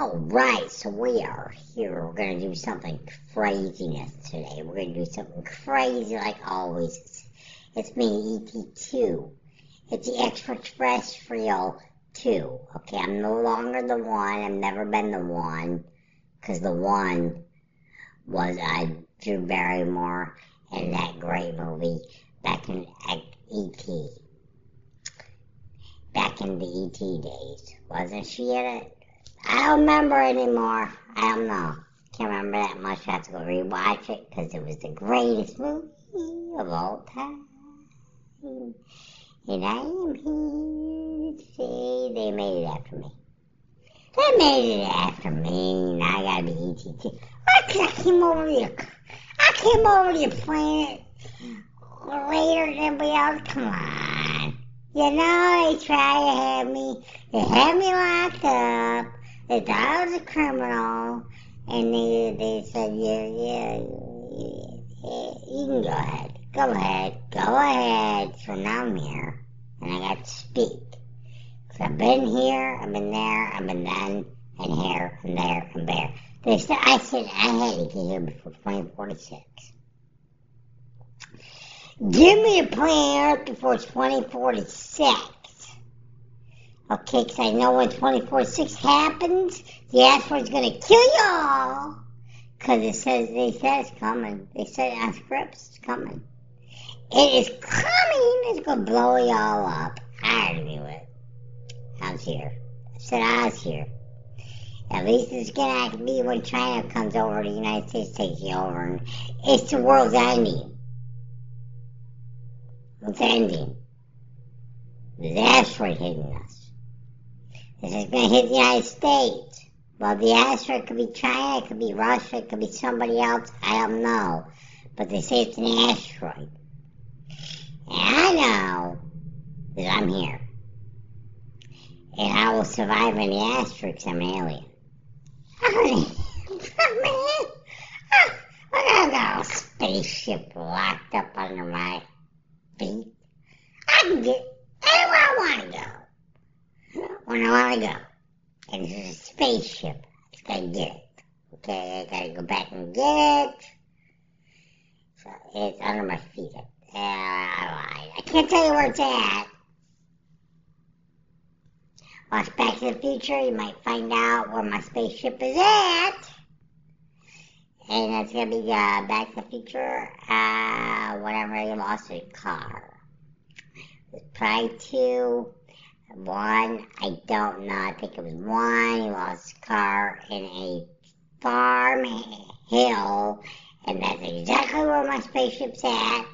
All right, so we are here. We're gonna do something craziness today. We're gonna do something crazy like always. It's, it's me, ET2. It's the extraterrestrial 2. Okay, I'm no longer the one. I've never been the one. Cause the one was uh, Drew Barrymore in that great movie back in ET. Back in the ET days. Wasn't she in it? I don't remember anymore. I don't know. Can't remember that much. I have to go rewatch it because it was the greatest movie of all time. And I am here to say they made it after me. They made it after me. Now I gotta be ET too. Why? I came over your, I came over your planet later than everybody else. Come on. You know they try to have me. They had me locked up. They thought I was a criminal, and they they said, yeah, yeah, yeah, you can go ahead, go ahead, go ahead. So now I'm here, and I got to speak. Cause I've been here, I've been there, I've been then, and here, and there, and there. They said I said I had to get here before 2046. Give me a plan before 2046. Okay, because I know when 24-6 happens, the asteroid's going to kill y'all. Because it says, they said it's coming. They said on scripts it's coming. It is coming. It's going to blow y'all up. I knew it. I was here. I said I was here. At least it's going to be when China comes over, the United States takes you over. And it's the world's ending. It's ending. An asteroid hitting us. This is going to hit the United States. Well, the asteroid could be China, it could be Russia, it could be somebody else. I don't know. But they say it's an asteroid. And I know that I'm here. And I will survive in the asteroid I'm an alien. Man, I got a spaceship locked up under my feet. I can get anywhere I want to go when I want to go. And it's a spaceship. I gotta get it. Okay, I gotta go back and get it. So it's under my feet. Uh, I can't tell you where it's at. Watch Back to the Future, you might find out where my spaceship is at. And that's gonna be uh, Back to the Future, uh, whenever you lost your car. It's probably two one, I don't know. I think it was one. He lost his car in a farm hill, and that's exactly where my spaceship's at.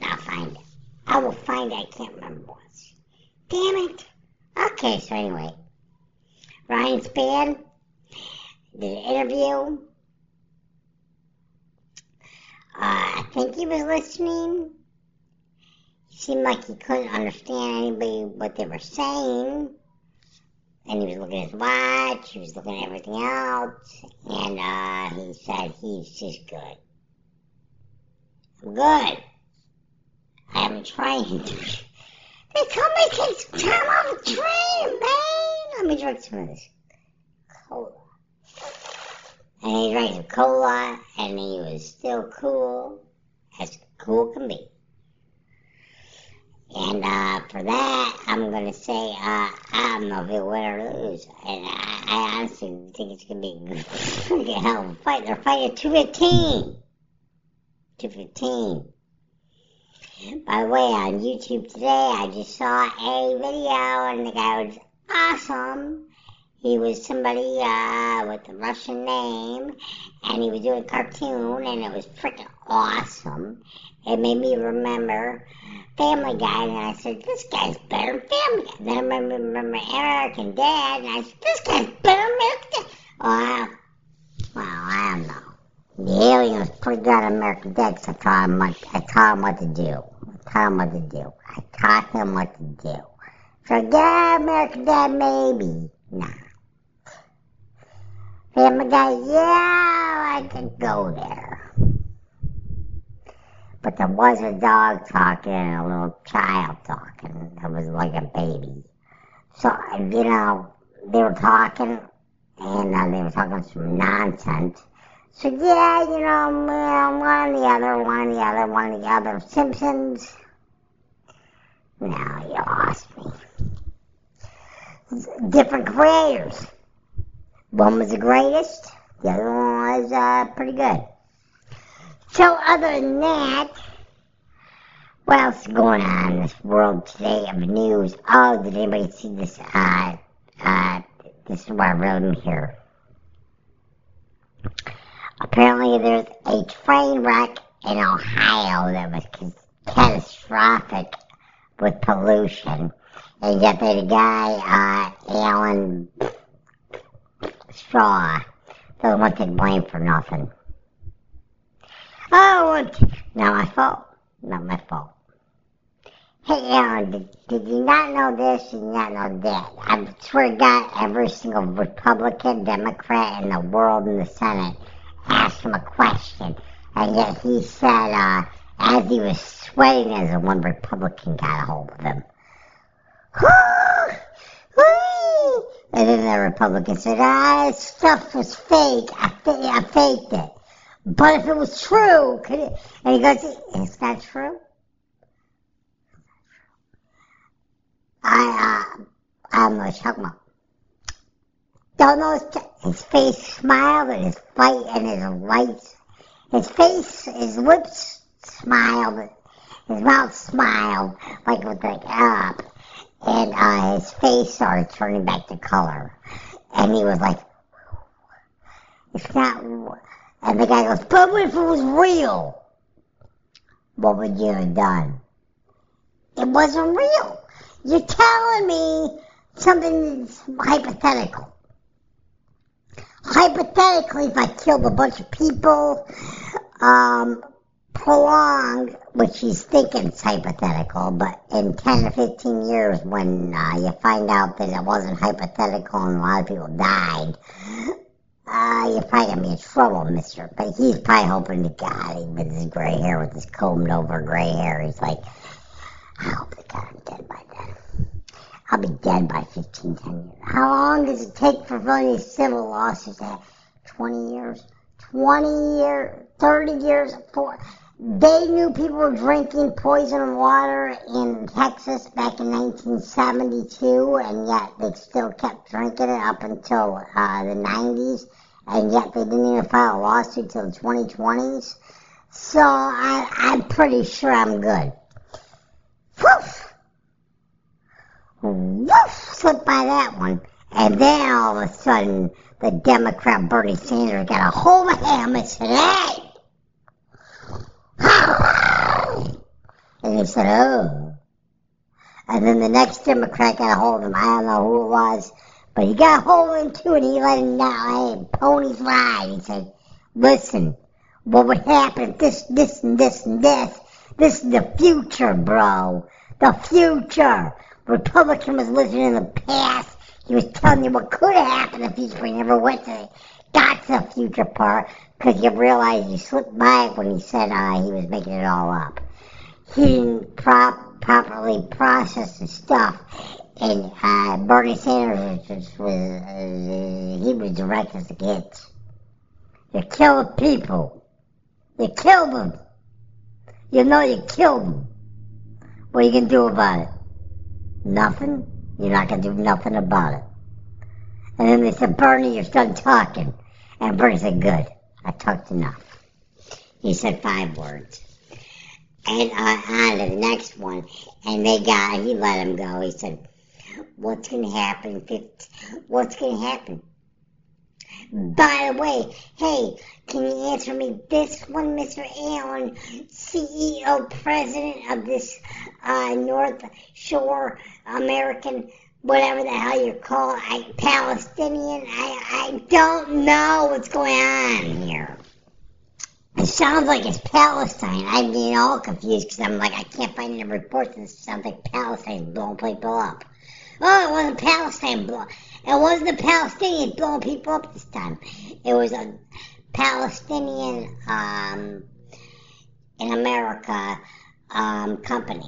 And I'll find it. I will find it. I can't remember what. Damn it. Okay, so anyway, Ryan Spann did an interview. Uh, I think he was listening seemed like he couldn't understand anybody what they were saying. And he was looking at his watch, he was looking at everything else, and uh, he said he's just good. I'm good. I trying to. They told me to take time off the train, man. Let me drink some of this cola. And he drank some cola, and he was still cool, as cool can be. And uh, for that, I'm going to say uh, I don't know if he'll win or lose. And I, I honestly think it's going to be freaking hell of a fight. They're fighting 215. 215. By the way, on YouTube today, I just saw a video and the guy was awesome. He was somebody uh, with a Russian name, and he was doing a cartoon, and it was freaking awesome. It made me remember Family Guy, and I said, this guy's better than Family Guy. Then I remember, American Dad, and I said, this guy's better than American Dad. Well, well, I don't know. The alien was pretty American Dad, because I taught him what, I taught him what to do. I taught him what to do. I taught him what to do. So, yeah, American Dad, maybe. Nah. Family Guy, yeah, I could go there but there was a dog talking and a little child talking. It was like a baby. So, you know, they were talking, and uh, they were talking some nonsense. So yeah, you know, well, one the other, one the other, one the other. Simpsons. No, you lost me. Different creators. One was the greatest. The other one was uh, pretty good. So other than that, what else is going on in this world today of news? Oh, did anybody see this? Uh, uh, this is what I wrote in here. Apparently, there's a train wreck in Ohio that was catastrophic with pollution. And yet the guy, uh, Alan Shaw, doesn't want to blame for nothing. Oh, not my fault. Not my fault. Hey, Alan, did, did you not know this? You not know that? I swear to God, every single Republican, Democrat in the world in the Senate asked him a question. And yet he said, uh, as he was sweating as one Republican got a hold of him. and then the Republican said, ah, this stuff was fake. I, I faked it. But if it was true, could it? And he goes, is that true? I, uh, I don't know what you're talking about. Don't know his, his face smiled and his fight and his lights. His face, his lips smiled, his mouth smiled, like with like up, and uh, his face started turning back to color. And he was like, it's not, and the guy goes, but if it was real? What would you have done? It wasn't real. You're telling me something hypothetical. Hypothetically, if I killed a bunch of people, um, prolonged, which he's thinking it's hypothetical, but in 10 or 15 years when uh, you find out that it wasn't hypothetical and a lot of people died, uh, you're probably gonna be in trouble, mister. But he's probably hoping to God, with his gray hair, with his combed over gray hair, he's like, I hope to God I'm dead by then. I'll be dead by 15, 10 years. How long does it take for these civil lawsuits? 20 years? 20 years? 30 years? For, they knew people were drinking poison water in Texas back in 1972, and yet they still kept drinking it up until uh, the 90s, and yet they didn't even file a lawsuit till the 2020s. So I, I'm pretty sure I'm good. Woof! Woof! Slipped by that one. And then all of a sudden, the Democrat Bernie Sanders got a of him and said, hey! And he said, oh. And then the next Democrat got a hold of him. I don't know who it was, but he got a hold of him too, and he let him know, hey, ponies ride. He said, listen, what would happen if this, this, and this, and this? This is the future, bro. The future. Republican was living in the past. He was telling you what could happen future. He never went to, got to the future part because you realize you slipped by when he said uh, he was making it all up. He didn't prop, properly process the stuff, and uh, Bernie Sanders was, was uh, he was direct as it gets. You killed people. You killed them. You know you killed them. What are you gonna do about it? Nothing. You're not gonna do nothing about it. And then they said, Bernie, you're done talking. And Bernie said, good. I talked enough. He said five words. And uh, on to the next one. And they got, he let him go. He said, what's going to happen? What's going to happen? By the way, hey, can you answer me this one, Mr. Alan, CEO, president of this uh, North Shore American whatever the hell you call it, I, Palestinian. I, I don't know what's going on here. It sounds like it's Palestine. I'm getting all confused because I'm like, I can't find any reports that sounds like Palestine blowing people up. Oh, it wasn't Palestine blowing. It wasn't the Palestinians blowing people up this time. It was a Palestinian um, in America um, company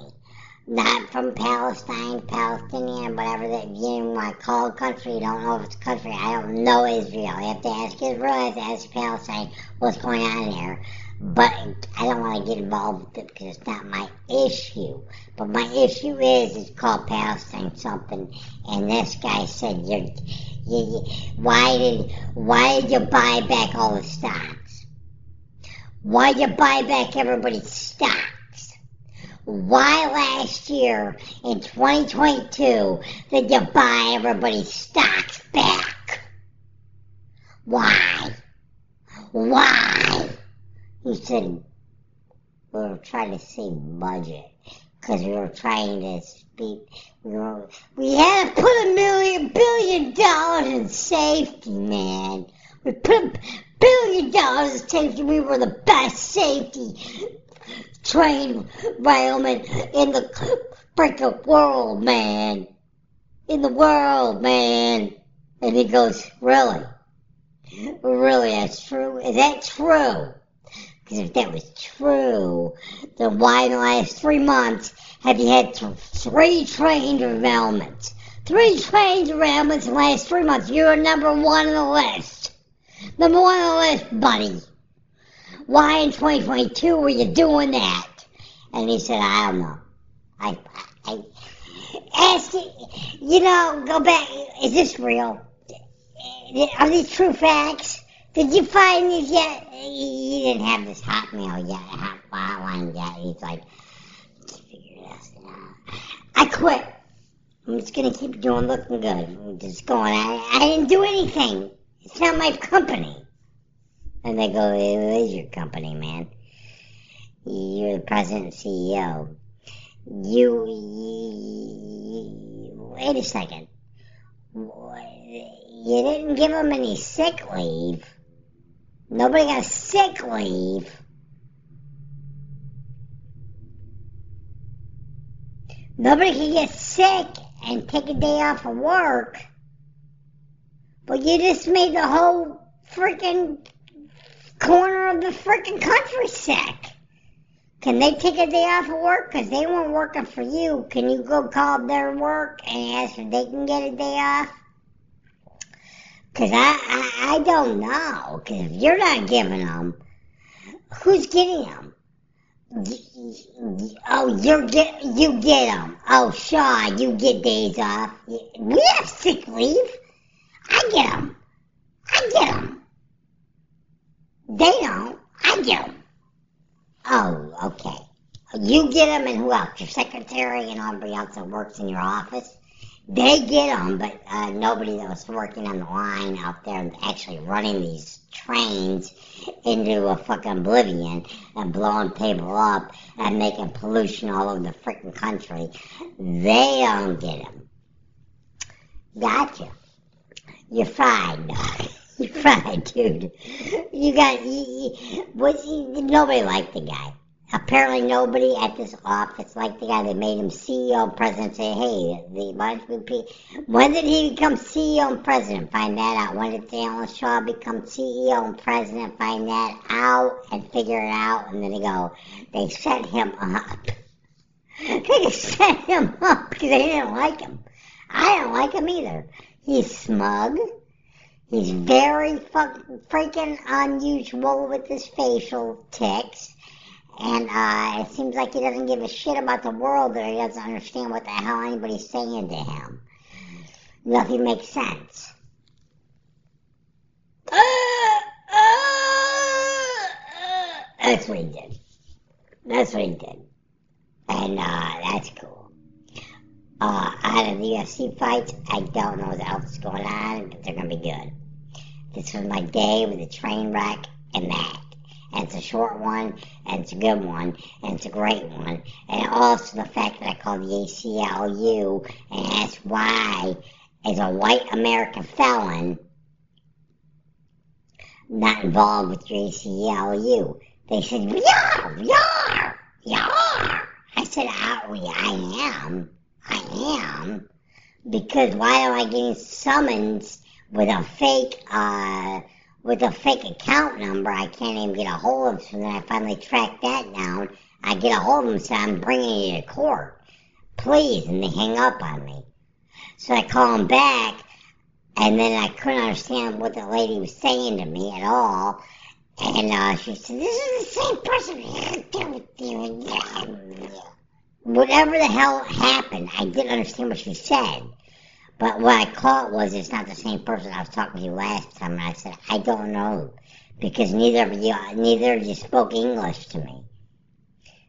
not from Palestine, Palestinian, whatever that you want to call country. You don't know if it's a country. I don't know Israel. You have to ask Israel, you have to ask Palestine what's going on there. But I don't want to get involved with it because it's not my issue. But my issue is, it's called Palestine something, and this guy said, you, you, why did, why did you buy back all the stocks? Why did you buy back everybody's stock? Why last year in 2022 did you buy everybody's stocks back? Why? Why? He said, we were trying to save budget because we were trying to speak. We, were, we had to put a million billion dollars in safety, man. We put a billion dollars in safety. We were the best safety train railman in the freaking world, man. In the world, man. And he goes, really? Really, that's true? Is that true? Because if that was true, then why in the last three months have you had three train derailments? Three train derailments in the last three months. You're number one on the list. Number one on the list, buddy. Why in 2022 were you doing that? And he said, I don't know. I, I, I asked, you know, go back. Is this real? Are these true facts? Did you find these yet? He didn't have this hotmail yet, hot hotline yet. He's like. I quit. I'm just gonna keep doing looking good. I'm just going. I, I didn't do anything. It's not my company. And they go, it is your company, man. You're the president and CEO. You, you, wait a second. You didn't give them any sick leave. Nobody got sick leave. Nobody can get sick and take a day off of work. But you just made the whole freaking corner of the freaking country sick. Can they take a day off of work? Because they weren't working for you. Can you go call their work and ask if they can get a day off? Because I, I, I don't know. Because if you're not giving them, who's getting them? Oh, you get you get them. Oh, Shaw, you get days off. We have sick leave. I get them. I get them. They don't. I get them. Oh, okay. You get them, and who else? Your secretary and everybody else that works in your office. They get them, but uh, nobody that was working on the line out there actually running these trains into a fucking oblivion and blowing people up and making pollution all over the freaking country. They don't get them. Gotcha. You're fine. Right, dude. You got you, you, was nobody liked the guy. Apparently, nobody at this office liked the guy. They made him CEO and president. Say, hey, the when did he become CEO and president? Find that out. When did Daniel Shaw become CEO and president? Find that out and figure it out. And then they go, they set him up. they set him up because they didn't like him. I don't like him either. He's smug. He's very fucking freaking unusual with his facial tics. And uh, it seems like he doesn't give a shit about the world or he doesn't understand what the hell anybody's saying to him. Nothing makes sense. That's what he did. That's what he did. And uh, that's cool uh, out of the UFC fights. I don't know what else is going on, but they're going to be good. This was my day with a train wreck and that. And it's a short one, and it's a good one, and it's a great one. And also the fact that I called the ACLU and asked why, as a white American felon, not involved with your ACLU. They said, yeah, yeah, yeah. I said, oh, yeah, I am. I am because why am I getting summons with a fake uh with a fake account number I can't even get a hold of so then I finally track that down I get a hold of them so I'm bringing you to court Please. And they hang up on me. So I call them back, and then I couldn't understand what the lady was saying to me at all. And uh, she said, This is the same person. Whatever the hell happened, I didn't understand what she said. But what I caught was it's not the same person I was talking to last time. And I said, I don't know. Because neither of you, neither of you spoke English to me.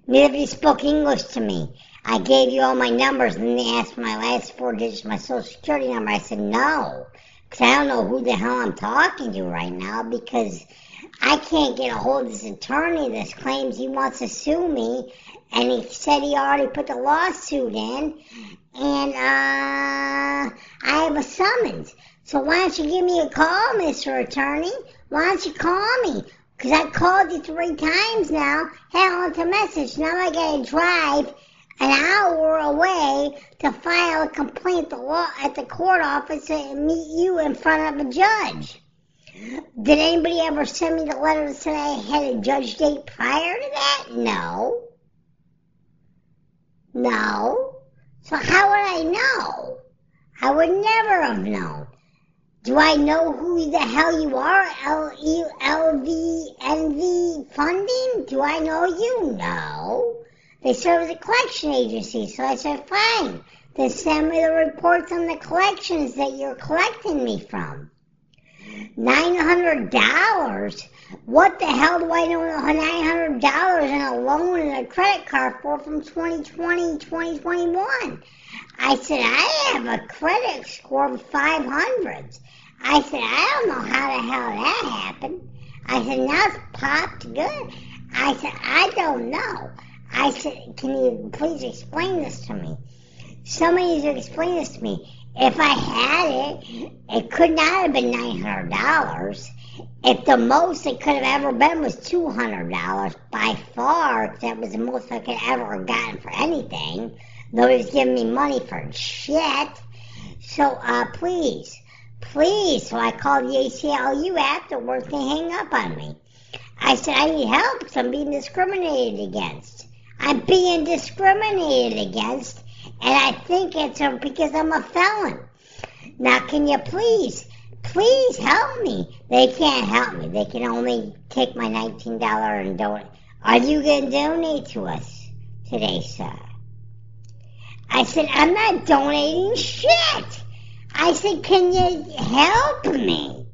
Neither of you spoke English to me. I gave you all my numbers and then they asked for my last four digits, my social security number. I said, no. Because I don't know who the hell I'm talking to right now because I can't get a hold of this attorney that claims he wants to sue me. And he said he already put the lawsuit in. And, uh, I have a summons. So why don't you give me a call, Mr. Attorney? Why don't you call me? Because I called you three times now. Hell, it's a message. Now I gotta drive an hour away to file a complaint at the, law, at the court office and meet you in front of a judge. Did anybody ever send me the letter said I had a judge date prior to that? No. No. So how would I know? I would never have known. Do I know who the hell you are? L E L V N V funding? Do I know you? No. They serve as a collection agency, so I said, fine. Then send me the reports on the collections that you're collecting me from. Nine hundred dollars? What the hell do I know nine hundred dollars in a loan and a credit card for from 2020, 2021? I said, I have a credit score of 500s. I said, I don't know how the hell that happened. I said, now it's popped good. I said, I don't know. I said, can you please explain this to me? Somebody needs to explain this to me. If I had it, it could not have been $900. If the most it could have ever been was $200, by far, that was the most I could ever have gotten for anything. Nobody's giving me money for shit. So, uh, please, please. So I called the ACLU afterwards. They hang up on me. I said, I need help because I'm being discriminated against. I'm being discriminated against, and I think it's because I'm a felon. Now, can you please, please help me? They can't help me. They can only take my $19 and donate. Are you going to donate to us today, sir? I said, I'm not donating shit. I said, can you help me?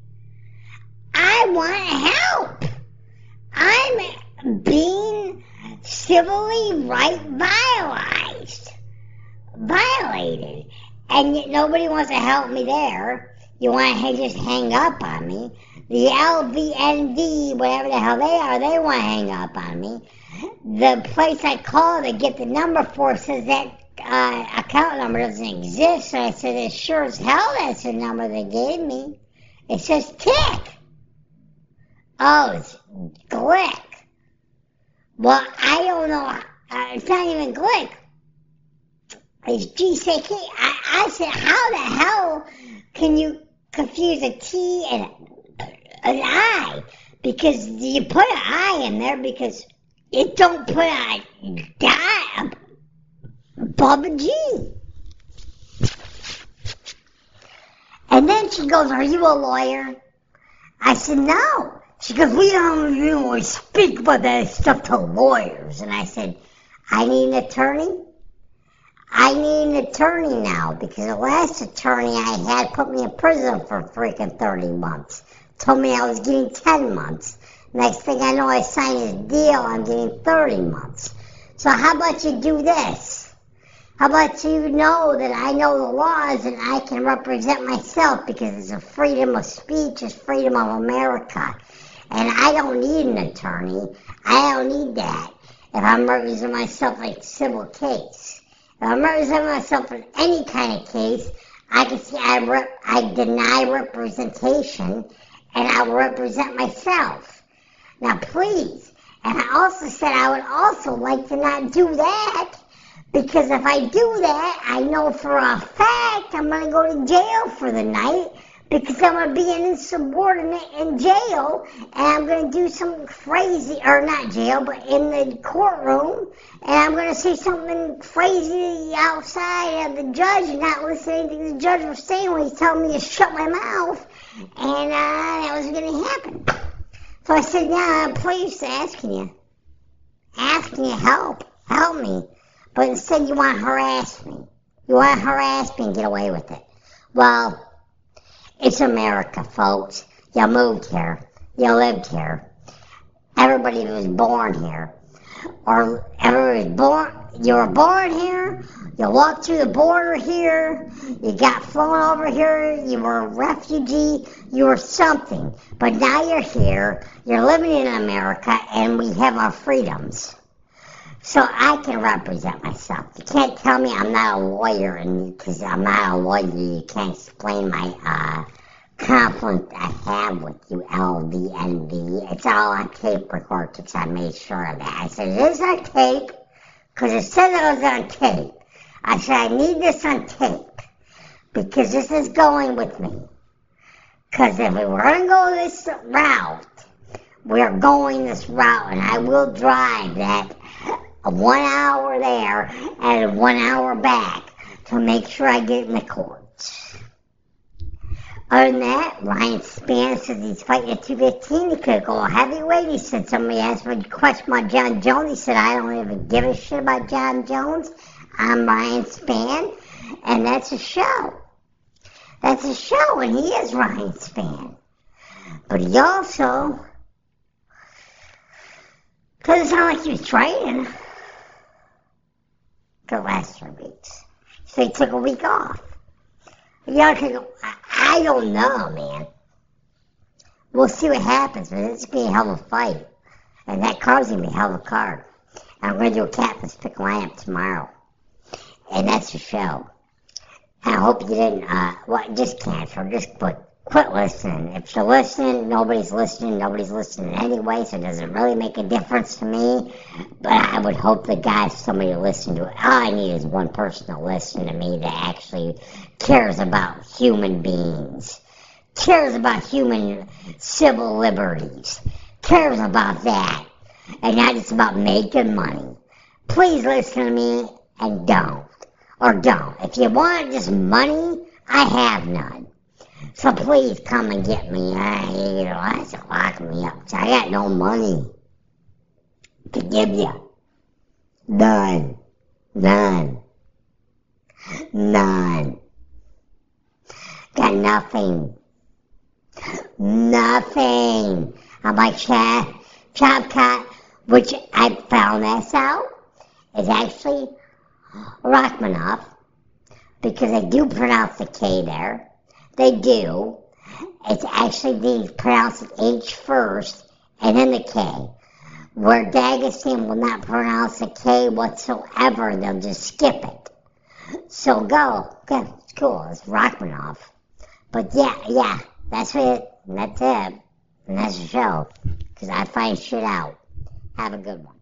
I want help. I'm being civilly right violated. Violated. And yet nobody wants to help me there. You want to just hang up on me. The LVNV, whatever the hell they are, they want to hang up on me. The place I call to get the number for says that uh, account number doesn't exist. So I said, it sure as hell that's the number they gave me. It says tick. Oh, it's Glick. Well, I don't know. Uh, it's not even Glick. It's GCK. I, I said, how the hell can you confuse a T and an I? Because you put an I in there because it don't put a dot above a G. And then she goes, are you a lawyer? I said, no. She goes, we don't really speak about that stuff to lawyers. And I said, I need an attorney. I need an attorney now because the last attorney I had put me in prison for freaking 30 months. Told me I was getting 10 months. Next thing I know, I signed a deal, I'm getting 30 months. So how about you do this? How about you know that I know the laws and I can represent myself because it's a freedom of speech, it's freedom of America. And I don't need an attorney. I don't need that. If I'm representing myself like civil case. If I'm representing myself in any kind of case, I can see I, rep- I deny representation and I will represent myself. Now please, and I also said I would also like to not do that because if I do that, I know for a fact I'm going to go to jail for the night because I'm going to be an insubordinate in jail and I'm going to do something crazy, or not jail, but in the courtroom, and I'm going to say something crazy outside of the judge not listening to the judge was saying when he's telling me to shut my mouth, and uh, that was going to happen. So I said, yeah, I'm pleased asking you. Asking you help. Help me. But instead you want to harass me. You want to harass me and get away with it. Well, it's America, folks. You moved here. You lived here. Everybody was born here. Or everybody was born, you were born here, you walked through the border here, you got flown over here, you were a refugee, you were something. But now you're here, you're living in America, and we have our freedoms. So I can represent myself. You can't tell me I'm not a lawyer, and because I'm not a lawyer, you can't explain my uh, conflict I have with you, LVNV. It's all on tape recordings. I made sure of that. I said, it is on tape, because it said it was on tape. I said, I need this on tape, because this is going with me. Because if we were going to go this route, we're going this route, and I will drive that one hour there and one hour back to make sure I get in the courts. Other than that, Ryan Spann says he's fighting at 215. He could go heavyweight. He said somebody asked me question about Jon Jones. He said, I don't even give a shit about Jon Jones. I'm Ryan Spann, and that's a show. That's a show, and he is Ryan Spann. But he also, doesn't sound like he was training the last three weeks. So he took a week off. You know, I don't know, man. We'll see what happens, but it's going to be a hell of a fight. And that card's going to be a hell of a card. I'm going to do a Catfish pick lineup tomorrow. And that's the show. I hope you didn't, uh, well, just cancel. Just put, quit listening. If you're listening, nobody's listening. Nobody's listening anyway, so it doesn't really make a difference to me. But I would hope the guys, somebody to listen to it. All I need is one person to listen to me that actually cares about human beings, cares about human civil liberties, cares about that, and not just about making money. Please listen to me and don't. Or don't. If you want just money, I have none. So please come and get me. I, you know, that's locking me up. So I got no money to give you. None. None. None. Got nothing. Nothing. I'm like Chad, Chop Cut, which I found this out, is actually Rachmaninoff, because they do pronounce the K there. They do. It's actually they pronounce the H first and then the K. Where Dagestan will not pronounce the K whatsoever, they'll just skip it. So go. It's cool. It's Rachmaninoff. But yeah, yeah, that's it. That's it. And that's the show. Because I find shit out. Have a good one.